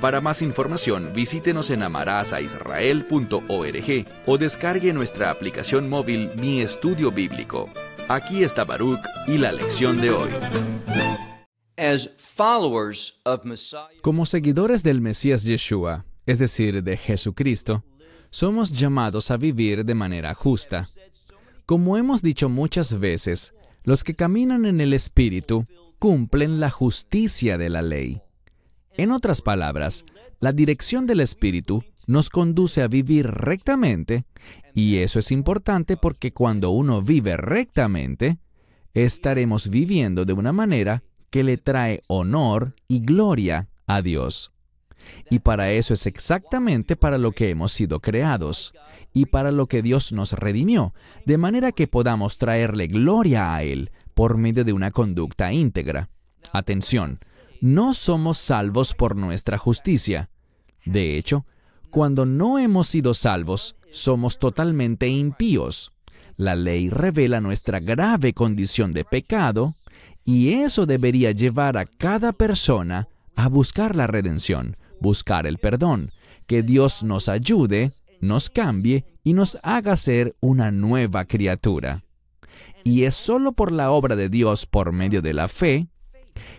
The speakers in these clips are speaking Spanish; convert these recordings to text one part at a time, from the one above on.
Para más información, visítenos en amarazaisrael.org o descargue nuestra aplicación móvil Mi Estudio Bíblico. Aquí está Baruch y la lección de hoy. Como seguidores del Mesías Yeshua, es decir, de Jesucristo, somos llamados a vivir de manera justa. Como hemos dicho muchas veces, los que caminan en el Espíritu cumplen la justicia de la ley. En otras palabras, la dirección del Espíritu nos conduce a vivir rectamente, y eso es importante porque cuando uno vive rectamente, estaremos viviendo de una manera que le trae honor y gloria a Dios. Y para eso es exactamente para lo que hemos sido creados y para lo que Dios nos redimió, de manera que podamos traerle gloria a Él por medio de una conducta íntegra. Atención, no somos salvos por nuestra justicia. De hecho, cuando no hemos sido salvos, somos totalmente impíos. La ley revela nuestra grave condición de pecado y eso debería llevar a cada persona a buscar la redención, buscar el perdón, que Dios nos ayude, nos cambie y nos haga ser una nueva criatura. Y es solo por la obra de Dios por medio de la fe,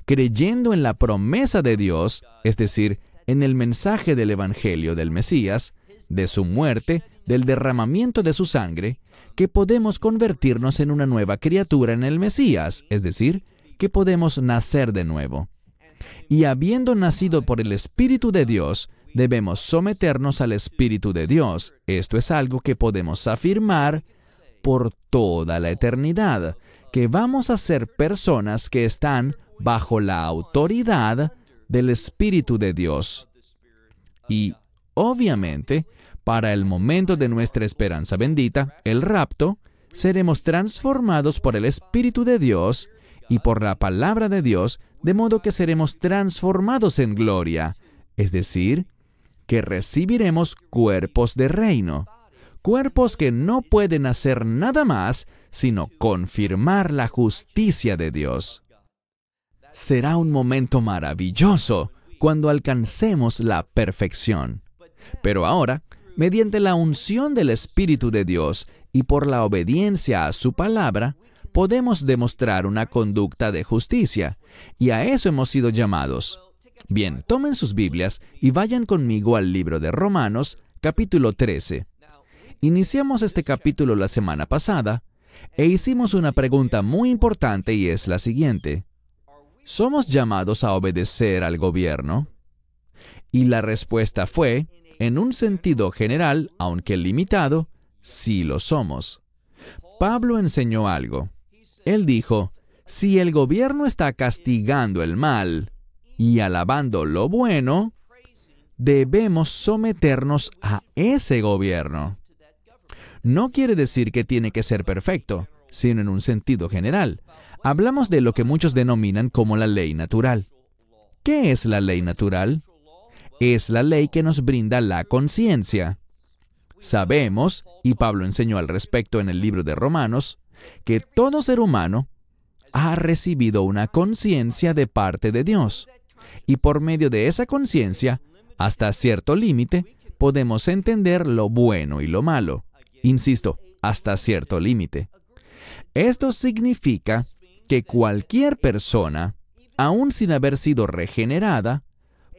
creyendo en la promesa de Dios, es decir, en el mensaje del Evangelio del Mesías, de su muerte, del derramamiento de su sangre, que podemos convertirnos en una nueva criatura en el Mesías, es decir, que podemos nacer de nuevo. Y habiendo nacido por el Espíritu de Dios, debemos someternos al Espíritu de Dios. Esto es algo que podemos afirmar por toda la eternidad, que vamos a ser personas que están bajo la autoridad del Espíritu de Dios. Y, obviamente, para el momento de nuestra esperanza bendita, el rapto, seremos transformados por el Espíritu de Dios y por la palabra de Dios, de modo que seremos transformados en gloria, es decir, que recibiremos cuerpos de reino, cuerpos que no pueden hacer nada más sino confirmar la justicia de Dios. Será un momento maravilloso cuando alcancemos la perfección. Pero ahora, mediante la unción del Espíritu de Dios y por la obediencia a su palabra, podemos demostrar una conducta de justicia, y a eso hemos sido llamados. Bien, tomen sus Biblias y vayan conmigo al libro de Romanos, capítulo 13. Iniciamos este capítulo la semana pasada e hicimos una pregunta muy importante y es la siguiente. ¿Somos llamados a obedecer al gobierno? Y la respuesta fue, en un sentido general, aunque limitado, sí lo somos. Pablo enseñó algo. Él dijo, si el gobierno está castigando el mal, y alabando lo bueno, debemos someternos a ese gobierno. No quiere decir que tiene que ser perfecto, sino en un sentido general. Hablamos de lo que muchos denominan como la ley natural. ¿Qué es la ley natural? Es la ley que nos brinda la conciencia. Sabemos, y Pablo enseñó al respecto en el libro de Romanos, que todo ser humano ha recibido una conciencia de parte de Dios y por medio de esa conciencia, hasta cierto límite, podemos entender lo bueno y lo malo. Insisto, hasta cierto límite. Esto significa que cualquier persona, aun sin haber sido regenerada,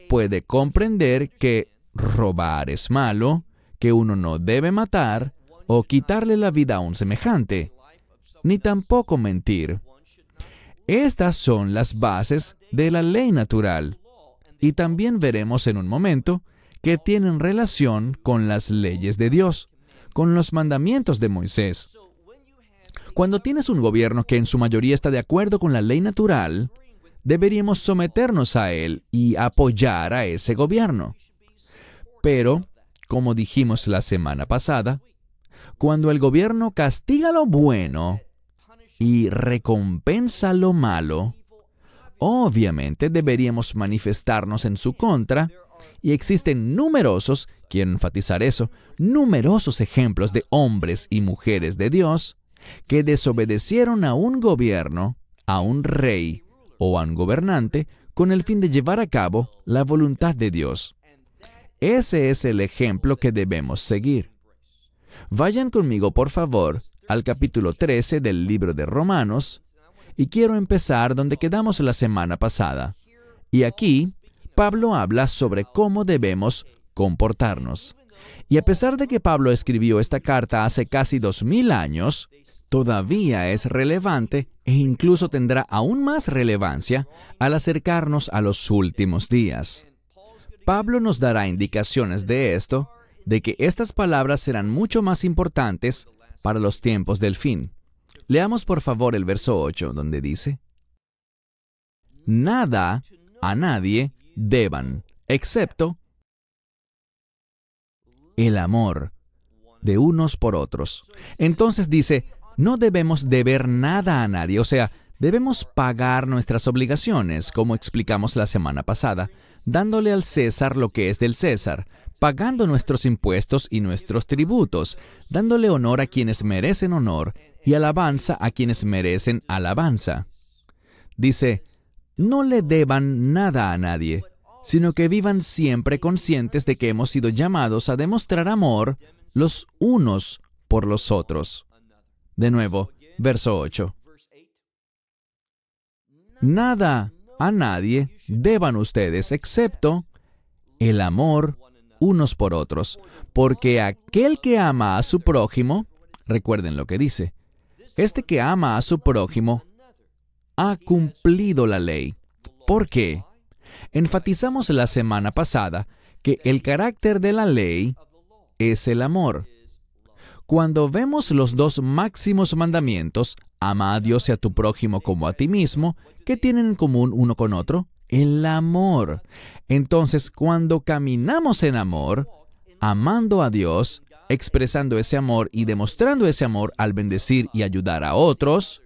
puede comprender que robar es malo, que uno no debe matar o quitarle la vida a un semejante, ni tampoco mentir. Estas son las bases de la ley natural. Y también veremos en un momento que tienen relación con las leyes de Dios, con los mandamientos de Moisés. Cuando tienes un gobierno que en su mayoría está de acuerdo con la ley natural, deberíamos someternos a él y apoyar a ese gobierno. Pero, como dijimos la semana pasada, cuando el gobierno castiga lo bueno y recompensa lo malo, obviamente deberíamos manifestarnos en su contra y existen numerosos, quiero enfatizar eso, numerosos ejemplos de hombres y mujeres de Dios que desobedecieron a un gobierno, a un rey o a un gobernante con el fin de llevar a cabo la voluntad de Dios. Ese es el ejemplo que debemos seguir. Vayan conmigo, por favor, al capítulo 13 del libro de Romanos, y quiero empezar donde quedamos la semana pasada. Y aquí, Pablo habla sobre cómo debemos comportarnos. Y a pesar de que Pablo escribió esta carta hace casi dos mil años, todavía es relevante e incluso tendrá aún más relevancia al acercarnos a los últimos días. Pablo nos dará indicaciones de esto, de que estas palabras serán mucho más importantes para los tiempos del fin. Leamos por favor el verso 8, donde dice, Nada a nadie deban, excepto el amor de unos por otros. Entonces dice, no debemos deber nada a nadie, o sea, debemos pagar nuestras obligaciones, como explicamos la semana pasada, dándole al César lo que es del César, pagando nuestros impuestos y nuestros tributos, dándole honor a quienes merecen honor y alabanza a quienes merecen alabanza. Dice, no le deban nada a nadie, sino que vivan siempre conscientes de que hemos sido llamados a demostrar amor los unos por los otros. De nuevo, verso 8. Nada a nadie deban ustedes excepto el amor unos por otros, porque aquel que ama a su prójimo, recuerden lo que dice, este que ama a su prójimo ha cumplido la ley. ¿Por qué? Enfatizamos la semana pasada que el carácter de la ley es el amor. Cuando vemos los dos máximos mandamientos, ama a Dios y a tu prójimo como a ti mismo, ¿qué tienen en común uno con otro? El amor. Entonces, cuando caminamos en amor, amando a Dios, expresando ese amor y demostrando ese amor al bendecir y ayudar a otros,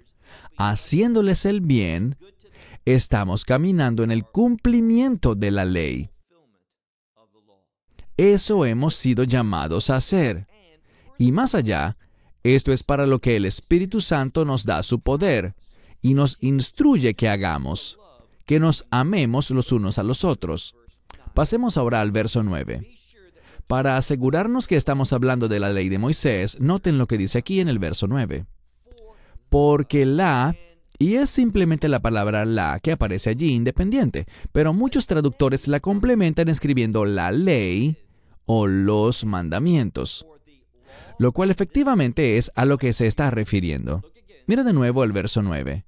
haciéndoles el bien, estamos caminando en el cumplimiento de la ley. Eso hemos sido llamados a hacer. Y más allá, esto es para lo que el Espíritu Santo nos da su poder y nos instruye que hagamos, que nos amemos los unos a los otros. Pasemos ahora al verso 9. Para asegurarnos que estamos hablando de la ley de Moisés, noten lo que dice aquí en el verso 9. Porque la y es simplemente la palabra la que aparece allí independiente, pero muchos traductores la complementan escribiendo la ley o los mandamientos, lo cual efectivamente es a lo que se está refiriendo. Mira de nuevo el verso 9.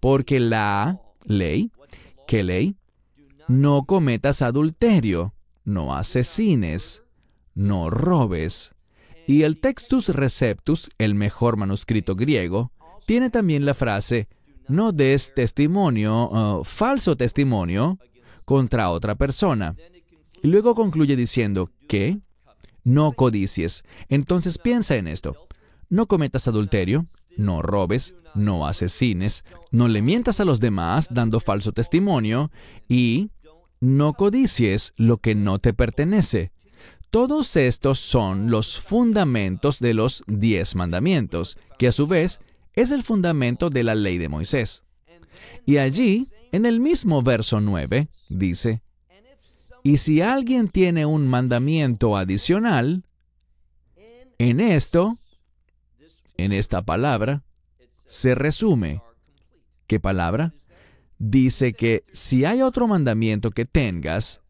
Porque la ley, ¿qué ley? No cometas adulterio, no asesines, no robes. Y el Textus Receptus, el mejor manuscrito griego, tiene también la frase, no des testimonio, uh, falso testimonio, contra otra persona. Y luego concluye diciendo que no codicies. Entonces piensa en esto. No cometas adulterio, no robes, no asesines, no le mientas a los demás dando falso testimonio y no codicies lo que no te pertenece. Todos estos son los fundamentos de los diez mandamientos, que a su vez es el fundamento de la ley de Moisés. Y allí, en el mismo verso 9, dice, y si alguien tiene un mandamiento adicional, en esto, en esta palabra, se resume. ¿Qué palabra? Dice que si hay otro mandamiento que tengas,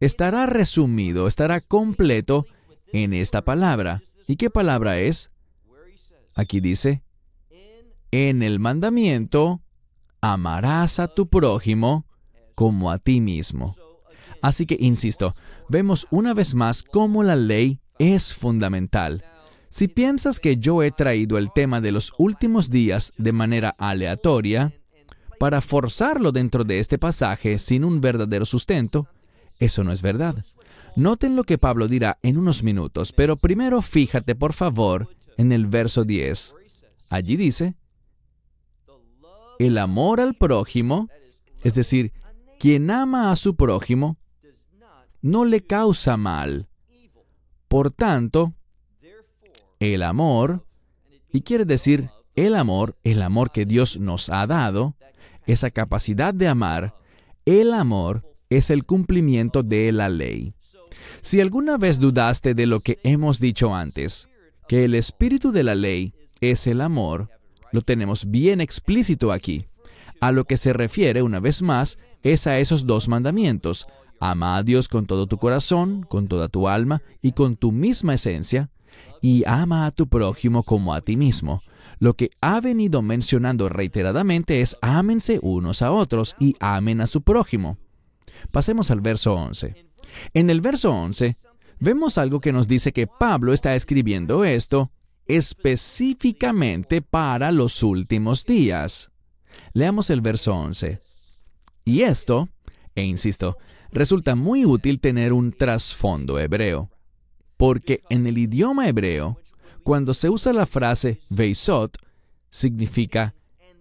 estará resumido, estará completo en esta palabra. ¿Y qué palabra es? Aquí dice, en el mandamiento, amarás a tu prójimo como a ti mismo. Así que, insisto, vemos una vez más cómo la ley es fundamental. Si piensas que yo he traído el tema de los últimos días de manera aleatoria, para forzarlo dentro de este pasaje sin un verdadero sustento, eso no es verdad. Noten lo que Pablo dirá en unos minutos, pero primero fíjate por favor en el verso 10. Allí dice, el amor al prójimo, es decir, quien ama a su prójimo, no le causa mal. Por tanto, el amor, y quiere decir el amor, el amor que Dios nos ha dado, esa capacidad de amar, el amor es el cumplimiento de la ley. Si alguna vez dudaste de lo que hemos dicho antes, que el espíritu de la ley es el amor, lo tenemos bien explícito aquí. A lo que se refiere, una vez más, es a esos dos mandamientos. Ama a Dios con todo tu corazón, con toda tu alma y con tu misma esencia, y ama a tu prójimo como a ti mismo. Lo que ha venido mencionando reiteradamente es ámense unos a otros y amen a su prójimo. Pasemos al verso 11. En el verso 11, vemos algo que nos dice que Pablo está escribiendo esto específicamente para los últimos días. Leamos el verso 11. Y esto, e insisto, resulta muy útil tener un trasfondo hebreo, porque en el idioma hebreo, cuando se usa la frase Veisot, significa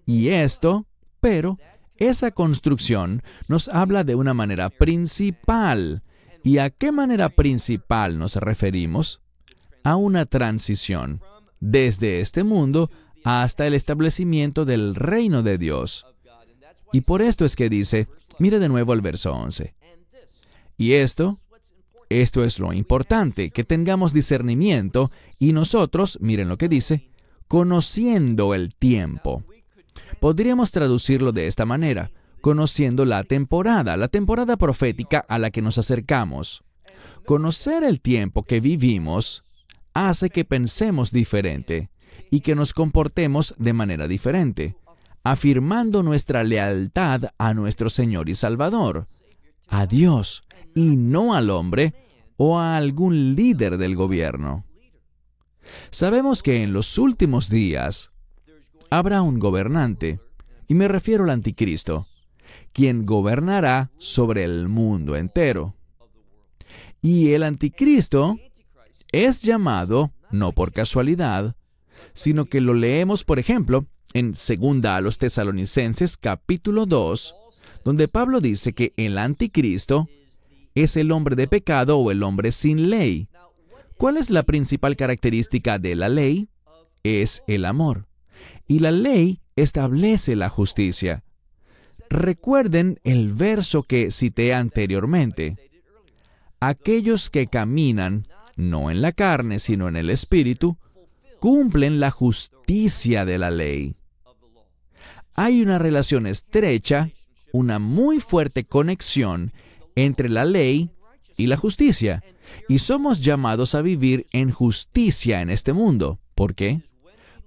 y esto, pero esa construcción nos habla de una manera principal. ¿Y a qué manera principal nos referimos? A una transición desde este mundo hasta el establecimiento del reino de Dios. Y por esto es que dice, mire de nuevo el verso 11. Y esto, esto es lo importante, que tengamos discernimiento y nosotros, miren lo que dice, conociendo el tiempo. Podríamos traducirlo de esta manera, conociendo la temporada, la temporada profética a la que nos acercamos. Conocer el tiempo que vivimos hace que pensemos diferente y que nos comportemos de manera diferente, afirmando nuestra lealtad a nuestro Señor y Salvador, a Dios, y no al hombre o a algún líder del gobierno. Sabemos que en los últimos días habrá un gobernante, y me refiero al anticristo, quien gobernará sobre el mundo entero. Y el anticristo es llamado, no por casualidad, sino que lo leemos, por ejemplo, en segunda a los tesalonicenses capítulo 2, donde Pablo dice que el anticristo es el hombre de pecado o el hombre sin ley. ¿Cuál es la principal característica de la ley? Es el amor y la ley establece la justicia. Recuerden el verso que cité anteriormente. Aquellos que caminan, no en la carne, sino en el Espíritu, cumplen la justicia de la ley. Hay una relación estrecha, una muy fuerte conexión entre la ley y la justicia, y somos llamados a vivir en justicia en este mundo. ¿Por qué?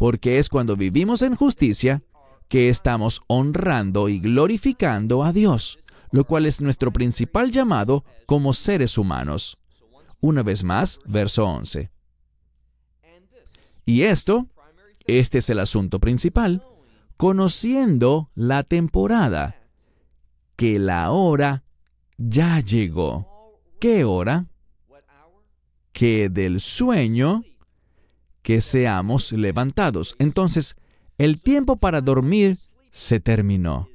porque es cuando vivimos en justicia que estamos honrando y glorificando a Dios, lo cual es nuestro principal llamado como seres humanos. Una vez más, verso 11. Y esto, este es el asunto principal, conociendo la temporada, que la hora ya llegó. ¿Qué hora? Que del sueño que seamos levantados. Entonces, el tiempo para dormir se terminó.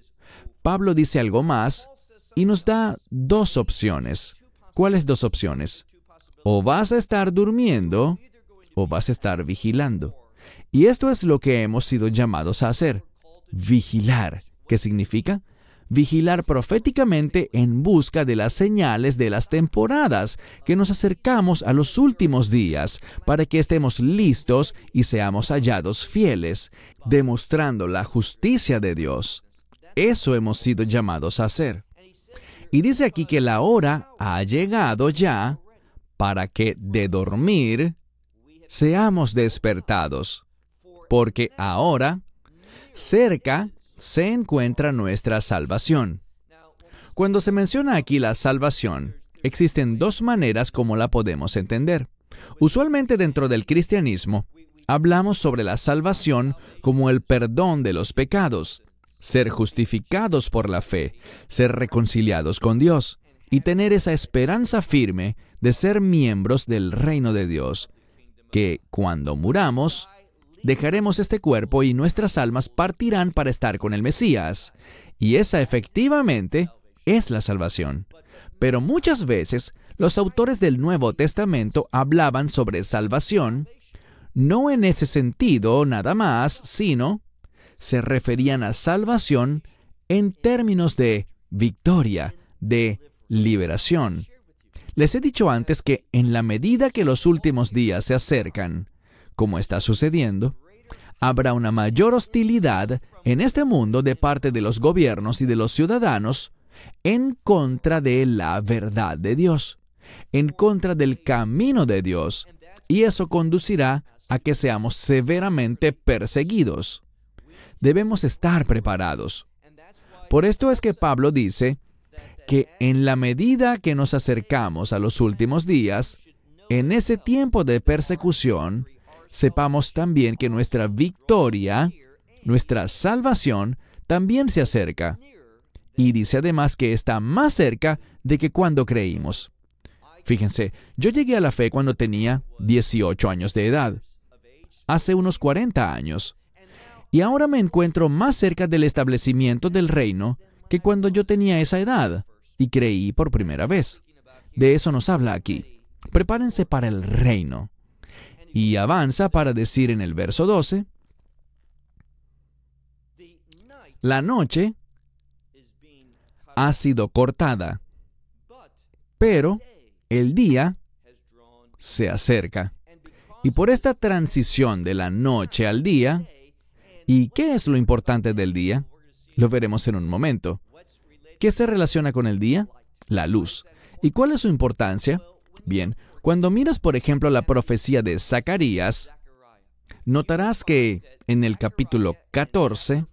Pablo dice algo más y nos da dos opciones. ¿Cuáles dos opciones? O vas a estar durmiendo o vas a estar vigilando. Y esto es lo que hemos sido llamados a hacer. Vigilar. ¿Qué significa? Vigilar proféticamente en busca de las señales de las temporadas, que nos acercamos a los últimos días, para que estemos listos y seamos hallados fieles, demostrando la justicia de Dios. Eso hemos sido llamados a hacer. Y dice aquí que la hora ha llegado ya para que de dormir seamos despertados, porque ahora, cerca se encuentra nuestra salvación. Cuando se menciona aquí la salvación, existen dos maneras como la podemos entender. Usualmente dentro del cristianismo, hablamos sobre la salvación como el perdón de los pecados, ser justificados por la fe, ser reconciliados con Dios. y tener esa esperanza firme de ser miembros del reino de Dios, que cuando muramos, dejaremos este cuerpo y nuestras almas partirán para estar con el Mesías. Y esa efectivamente es la salvación. Pero muchas veces los autores del Nuevo Testamento hablaban sobre salvación, no en ese sentido nada más, sino se referían a salvación en términos de victoria, de liberación. Les he dicho antes que en la medida que los últimos días se acercan, como está sucediendo, habrá una mayor hostilidad en este mundo de parte de los gobiernos y de los ciudadanos en contra de la verdad de Dios, en contra del camino de Dios, y eso conducirá a que seamos severamente perseguidos. Debemos estar preparados. Por esto es que Pablo dice que en la medida que nos acercamos a los últimos días, en ese tiempo de persecución, sepamos también que nuestra victoria, nuestra salvación, también se acerca. Y dice además que está más cerca de que cuando creímos. Fíjense, yo llegué a la fe cuando tenía 18 años de edad, hace unos 40 años, y ahora me encuentro más cerca del establecimiento del reino que cuando yo tenía esa edad y creí por primera vez. De eso nos habla aquí. Prepárense para el reino. Y avanza para decir en el verso 12, la noche ha sido cortada, pero el día se acerca. Y por esta transición de la noche al día, ¿y qué es lo importante del día? Lo veremos en un momento. ¿Qué se relaciona con el día? La luz. ¿Y cuál es su importancia? Bien, cuando miras, por ejemplo, la profecía de Zacarías, notarás que en el capítulo 14,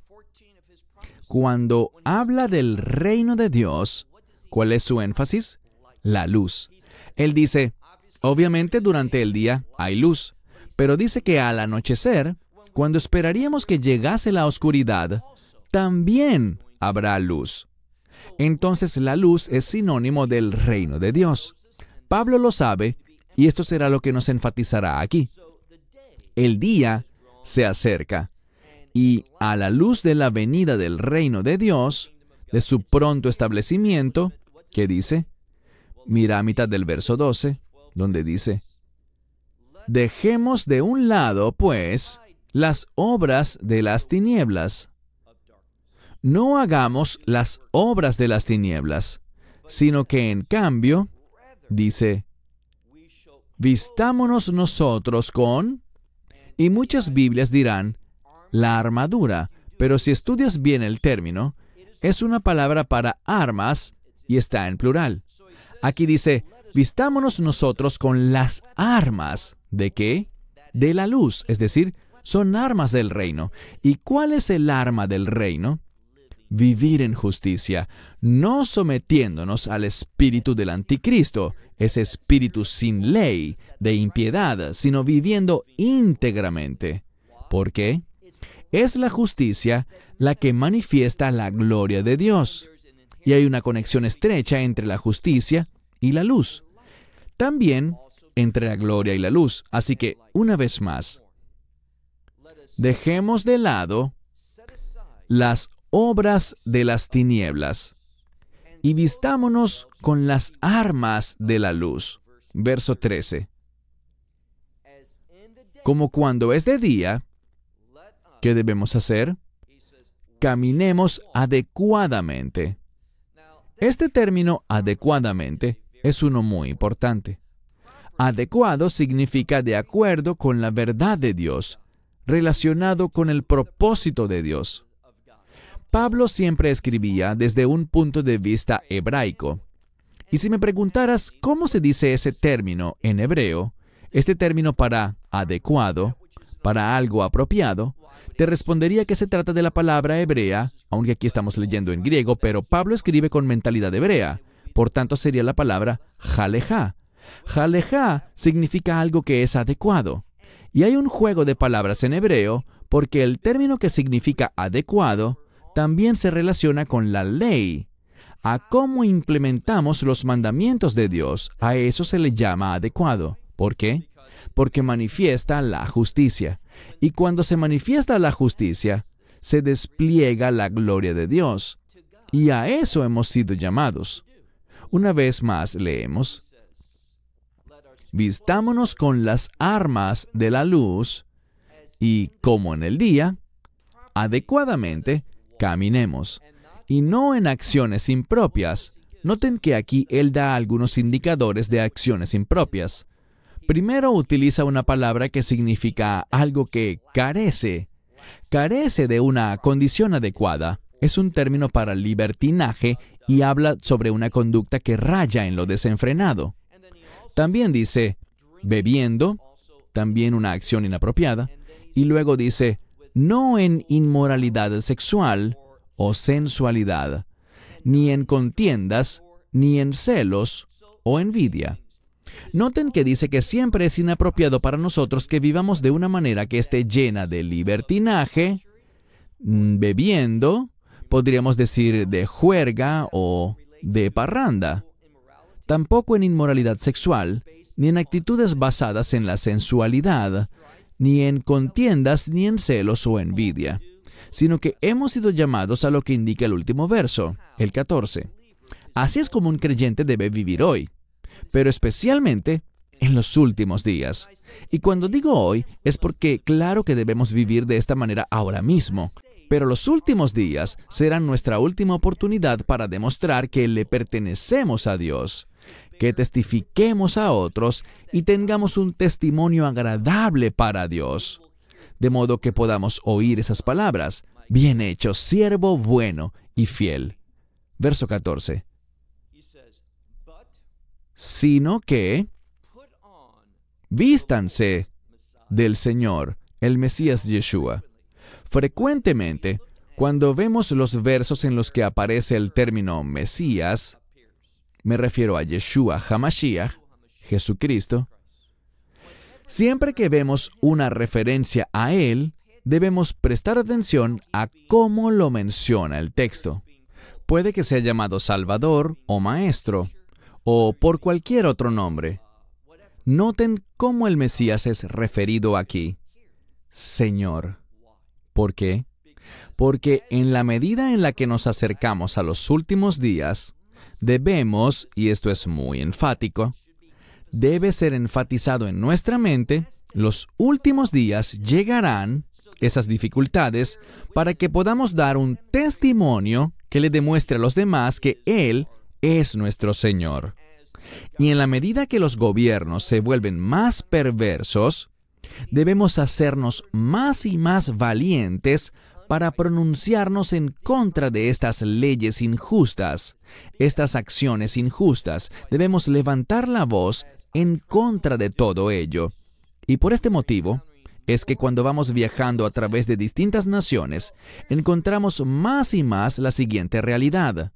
cuando habla del reino de Dios, ¿cuál es su énfasis? La luz. Él dice, obviamente durante el día hay luz, pero dice que al anochecer, cuando esperaríamos que llegase la oscuridad, también habrá luz. Entonces la luz es sinónimo del reino de Dios. Pablo lo sabe y esto será lo que nos enfatizará aquí. El día se acerca y a la luz de la venida del reino de Dios, de su pronto establecimiento, ¿qué dice? Mira a mitad del verso 12, donde dice, Dejemos de un lado, pues, las obras de las tinieblas. No hagamos las obras de las tinieblas, sino que en cambio, dice, vistámonos nosotros con... Y muchas Biblias dirán, la armadura, pero si estudias bien el término, es una palabra para armas y está en plural. Aquí dice, vistámonos nosotros con las armas. ¿De qué? De la luz, es decir, son armas del reino. ¿Y cuál es el arma del reino? Vivir en justicia, no sometiéndonos al espíritu del anticristo, ese espíritu sin ley, de impiedad, sino viviendo íntegramente. ¿Por qué? Es la justicia la que manifiesta la gloria de Dios. Y hay una conexión estrecha entre la justicia y la luz. También entre la gloria y la luz. Así que, una vez más, dejemos de lado las obras de las tinieblas y vistámonos con las armas de la luz. Verso 13. Como cuando es de día, ¿Qué debemos hacer? Caminemos adecuadamente. Este término adecuadamente es uno muy importante. Adecuado significa de acuerdo con la verdad de Dios, relacionado con el propósito de Dios. Pablo siempre escribía desde un punto de vista hebraico. Y si me preguntaras cómo se dice ese término en hebreo, este término para adecuado, para algo apropiado, te respondería que se trata de la palabra hebrea, aunque aquí estamos leyendo en griego, pero Pablo escribe con mentalidad hebrea. Por tanto, sería la palabra jalejá. Jalejá significa algo que es adecuado. Y hay un juego de palabras en hebreo porque el término que significa adecuado también se relaciona con la ley. a cómo implementamos los mandamientos de Dios, a eso se le llama adecuado. ¿Por qué? Porque manifiesta la justicia. Y cuando se manifiesta la justicia, se despliega la gloria de Dios. Y a eso hemos sido llamados. Una vez más leemos, vistámonos con las armas de la luz y, como en el día, adecuadamente caminemos y no en acciones impropias. Noten que aquí él da algunos indicadores de acciones impropias. Primero utiliza una palabra que significa algo que carece. Carece de una condición adecuada. Es un término para libertinaje y habla sobre una conducta que raya en lo desenfrenado. También dice bebiendo, también una acción inapropiada, y luego dice no en inmoralidad sexual, o sensualidad, ni en contiendas, ni en celos o envidia. Noten que dice que siempre es inapropiado para nosotros que vivamos de una manera que esté llena de libertinaje, mm, bebiendo, podríamos decir de juerga o de parranda. Tampoco en inmoralidad sexual, ni en actitudes basadas en la sensualidad, ni en contiendas, ni en celos o envidia sino que hemos sido llamados a lo que indica el último verso, el 14. Así es como un creyente debe vivir hoy, pero especialmente en los últimos días. Y cuando digo hoy es porque claro que debemos vivir de esta manera ahora mismo, pero los últimos días serán nuestra última oportunidad para demostrar que le pertenecemos a Dios, que testifiquemos a otros y tengamos un testimonio agradable para Dios de modo que podamos oír esas palabras. Bien hecho, siervo bueno y fiel. Verso 14. Sino que vístanse del Señor, el Mesías Yeshua. Frecuentemente, cuando vemos los versos en los que aparece el término Mesías, me refiero a Yeshua Hamashiach, Jesucristo, Siempre que vemos una referencia a Él, debemos prestar atención a cómo lo menciona el texto. Puede que sea llamado Salvador o Maestro, o por cualquier otro nombre. Noten cómo el Mesías es referido aquí. Señor. ¿Por qué? Porque en la medida en la que nos acercamos a los últimos días, debemos, y esto es muy enfático, debe ser enfatizado en nuestra mente, los últimos días llegarán, esas dificultades, para que podamos dar un testimonio que le demuestre a los demás que Él es nuestro Señor. Y en la medida que los gobiernos se vuelven más perversos, debemos hacernos más y más valientes para pronunciarnos en contra de estas leyes injustas, estas acciones injustas. Debemos levantar la voz en contra de todo ello. Y por este motivo, es que cuando vamos viajando a través de distintas naciones, encontramos más y más la siguiente realidad.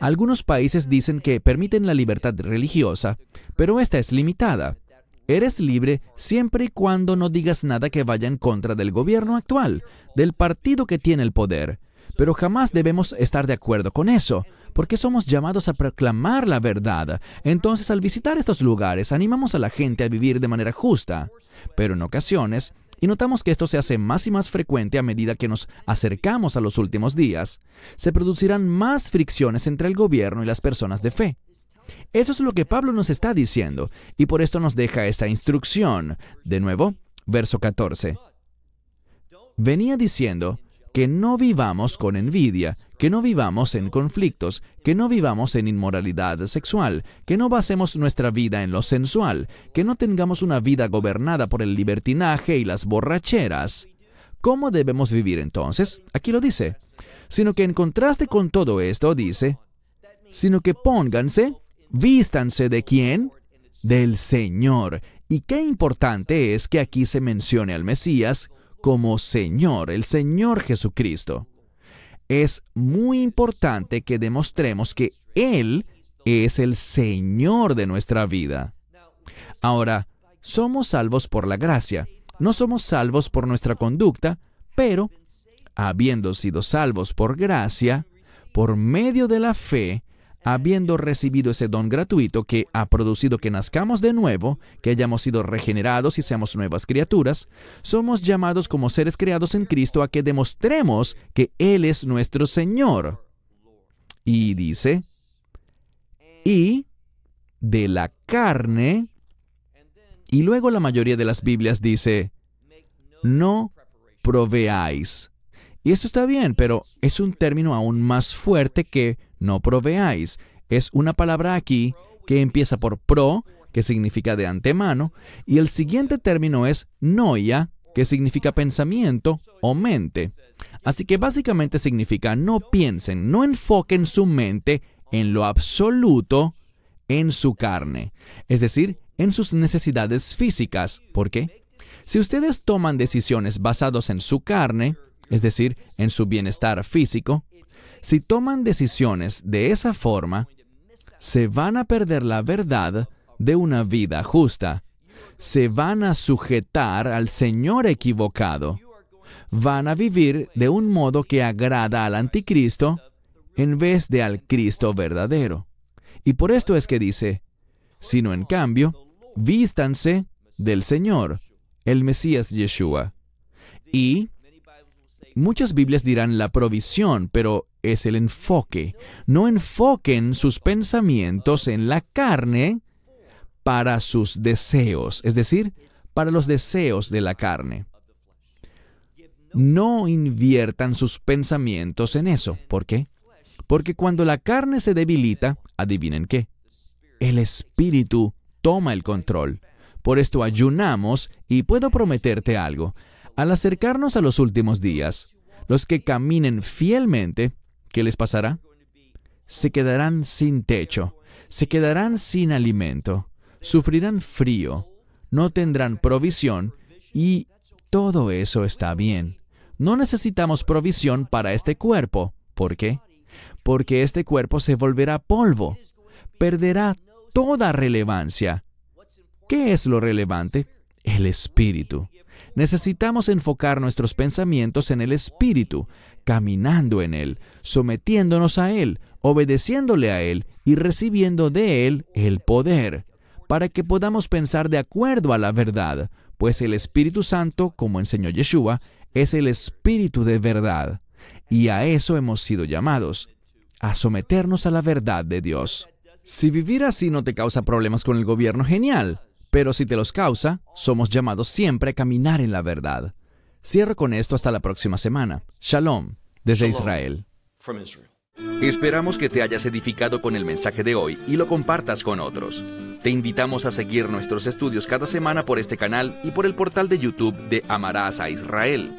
Algunos países dicen que permiten la libertad religiosa, pero esta es limitada. Eres libre siempre y cuando no digas nada que vaya en contra del gobierno actual, del partido que tiene el poder. Pero jamás debemos estar de acuerdo con eso, porque somos llamados a proclamar la verdad. Entonces, al visitar estos lugares, animamos a la gente a vivir de manera justa. Pero en ocasiones, y notamos que esto se hace más y más frecuente a medida que nos acercamos a los últimos días, se producirán más fricciones entre el gobierno y las personas de fe. Eso es lo que Pablo nos está diciendo, y por esto nos deja esta instrucción. De nuevo, verso 14. Venía diciendo, que no vivamos con envidia, que no vivamos en conflictos, que no vivamos en inmoralidad sexual, que no basemos nuestra vida en lo sensual, que no tengamos una vida gobernada por el libertinaje y las borracheras. ¿Cómo debemos vivir entonces? Aquí lo dice. Sino que en contraste con todo esto dice, sino que pónganse, vístanse de quién? Del Señor. Y qué importante es que aquí se mencione al Mesías como Señor, el Señor Jesucristo. Es muy importante que demostremos que Él es el Señor de nuestra vida. Ahora, somos salvos por la gracia. No somos salvos por nuestra conducta, pero, habiendo sido salvos por gracia, por medio de la fe, habiendo recibido ese don gratuito que ha producido que nazcamos de nuevo, que hayamos sido regenerados y seamos nuevas criaturas, somos llamados como seres creados en Cristo a que demostremos que Él es nuestro Señor. Y dice, y de la carne, y luego la mayoría de las Biblias dice, no proveáis. Y esto está bien, pero es un término aún más fuerte que no proveáis. Es una palabra aquí que empieza por pro, que significa de antemano, y el siguiente término es noia, que significa pensamiento o mente. Así que básicamente significa no piensen, no enfoquen su mente en lo absoluto en su carne, es decir, en sus necesidades físicas. ¿Por qué? Si ustedes toman decisiones basadas en su carne, es decir, en su bienestar físico, si toman decisiones de esa forma, se van a perder la verdad de una vida justa. Se van a sujetar al Señor equivocado. Van a vivir de un modo que agrada al anticristo en vez de al Cristo verdadero. Y por esto es que dice, sino en cambio, vístanse del Señor, el Mesías Yeshua. Y muchas Biblias dirán la provisión, pero es el enfoque. No enfoquen sus pensamientos en la carne para sus deseos, es decir, para los deseos de la carne. No inviertan sus pensamientos en eso. ¿Por qué? Porque cuando la carne se debilita, adivinen qué, el espíritu toma el control. Por esto ayunamos y puedo prometerte algo. Al acercarnos a los últimos días, los que caminen fielmente, ¿qué les pasará? Se quedarán sin techo, se quedarán sin alimento, sufrirán frío, no tendrán provisión y todo eso está bien. No necesitamos provisión para este cuerpo. ¿Por qué? Porque este cuerpo se volverá polvo, perderá toda relevancia. ¿Qué es lo relevante? El espíritu. Necesitamos enfocar nuestros pensamientos en el espíritu, caminando en él, sometiéndonos a él, obedeciéndole a él y recibiendo de él el poder, para que podamos pensar de acuerdo a la verdad, pues el Espíritu Santo, como enseñó Yeshua, es el Espíritu de verdad. Y a eso hemos sido llamados, a someternos a la verdad de Dios. Si vivir así no te causa problemas con el gobierno, genial. Pero si te los causa, somos llamados siempre a caminar en la verdad. Cierro con esto hasta la próxima semana. Shalom, desde Israel. Esperamos que te hayas edificado con el mensaje de hoy y lo compartas con otros. Te invitamos a seguir nuestros estudios cada semana por este canal y por el portal de YouTube de Amarás a Israel.